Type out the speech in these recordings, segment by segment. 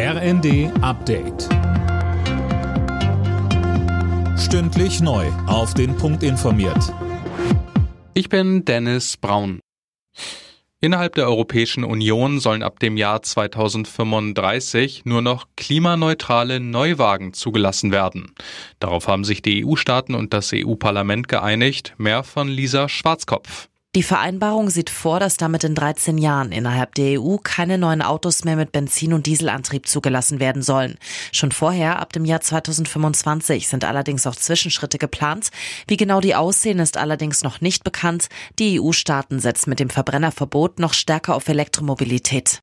RND Update. Stündlich neu. Auf den Punkt informiert. Ich bin Dennis Braun. Innerhalb der Europäischen Union sollen ab dem Jahr 2035 nur noch klimaneutrale Neuwagen zugelassen werden. Darauf haben sich die EU-Staaten und das EU-Parlament geeinigt. Mehr von Lisa Schwarzkopf. Die Vereinbarung sieht vor, dass damit in 13 Jahren innerhalb der EU keine neuen Autos mehr mit Benzin- und Dieselantrieb zugelassen werden sollen. Schon vorher, ab dem Jahr 2025, sind allerdings auch Zwischenschritte geplant. Wie genau die aussehen, ist allerdings noch nicht bekannt. Die EU-Staaten setzen mit dem Verbrennerverbot noch stärker auf Elektromobilität.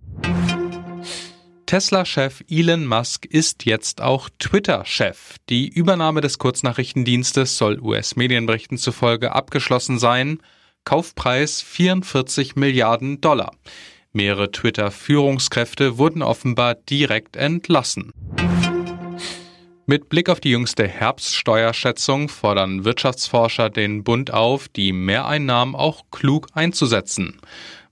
Tesla-Chef Elon Musk ist jetzt auch Twitter-Chef. Die Übernahme des Kurznachrichtendienstes soll US-Medienberichten zufolge abgeschlossen sein. Kaufpreis 44 Milliarden Dollar. Mehrere Twitter-Führungskräfte wurden offenbar direkt entlassen. Mit Blick auf die jüngste Herbststeuerschätzung fordern Wirtschaftsforscher den Bund auf, die Mehreinnahmen auch klug einzusetzen.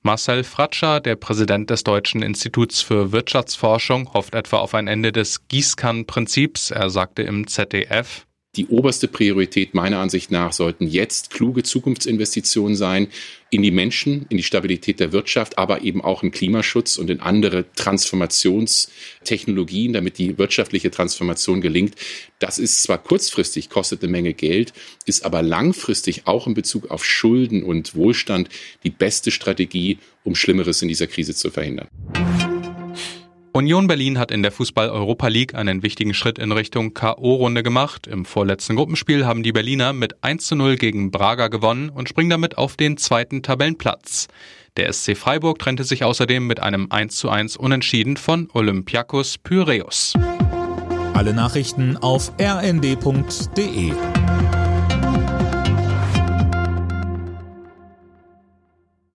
Marcel Fratscher, der Präsident des Deutschen Instituts für Wirtschaftsforschung, hofft etwa auf ein Ende des Gießkannenprinzips. Er sagte im ZDF, die oberste Priorität meiner Ansicht nach sollten jetzt kluge Zukunftsinvestitionen sein in die Menschen, in die Stabilität der Wirtschaft, aber eben auch in Klimaschutz und in andere Transformationstechnologien, damit die wirtschaftliche Transformation gelingt. Das ist zwar kurzfristig, kostet eine Menge Geld, ist aber langfristig auch in Bezug auf Schulden und Wohlstand die beste Strategie, um Schlimmeres in dieser Krise zu verhindern. Union Berlin hat in der Fußball-Europa League einen wichtigen Schritt in Richtung K.O.-Runde gemacht. Im vorletzten Gruppenspiel haben die Berliner mit 1 zu 0 gegen Braga gewonnen und springen damit auf den zweiten Tabellenplatz. Der SC Freiburg trennte sich außerdem mit einem 1 zu 1 Unentschieden von Olympiakos Pyreus. Alle Nachrichten auf rnd.de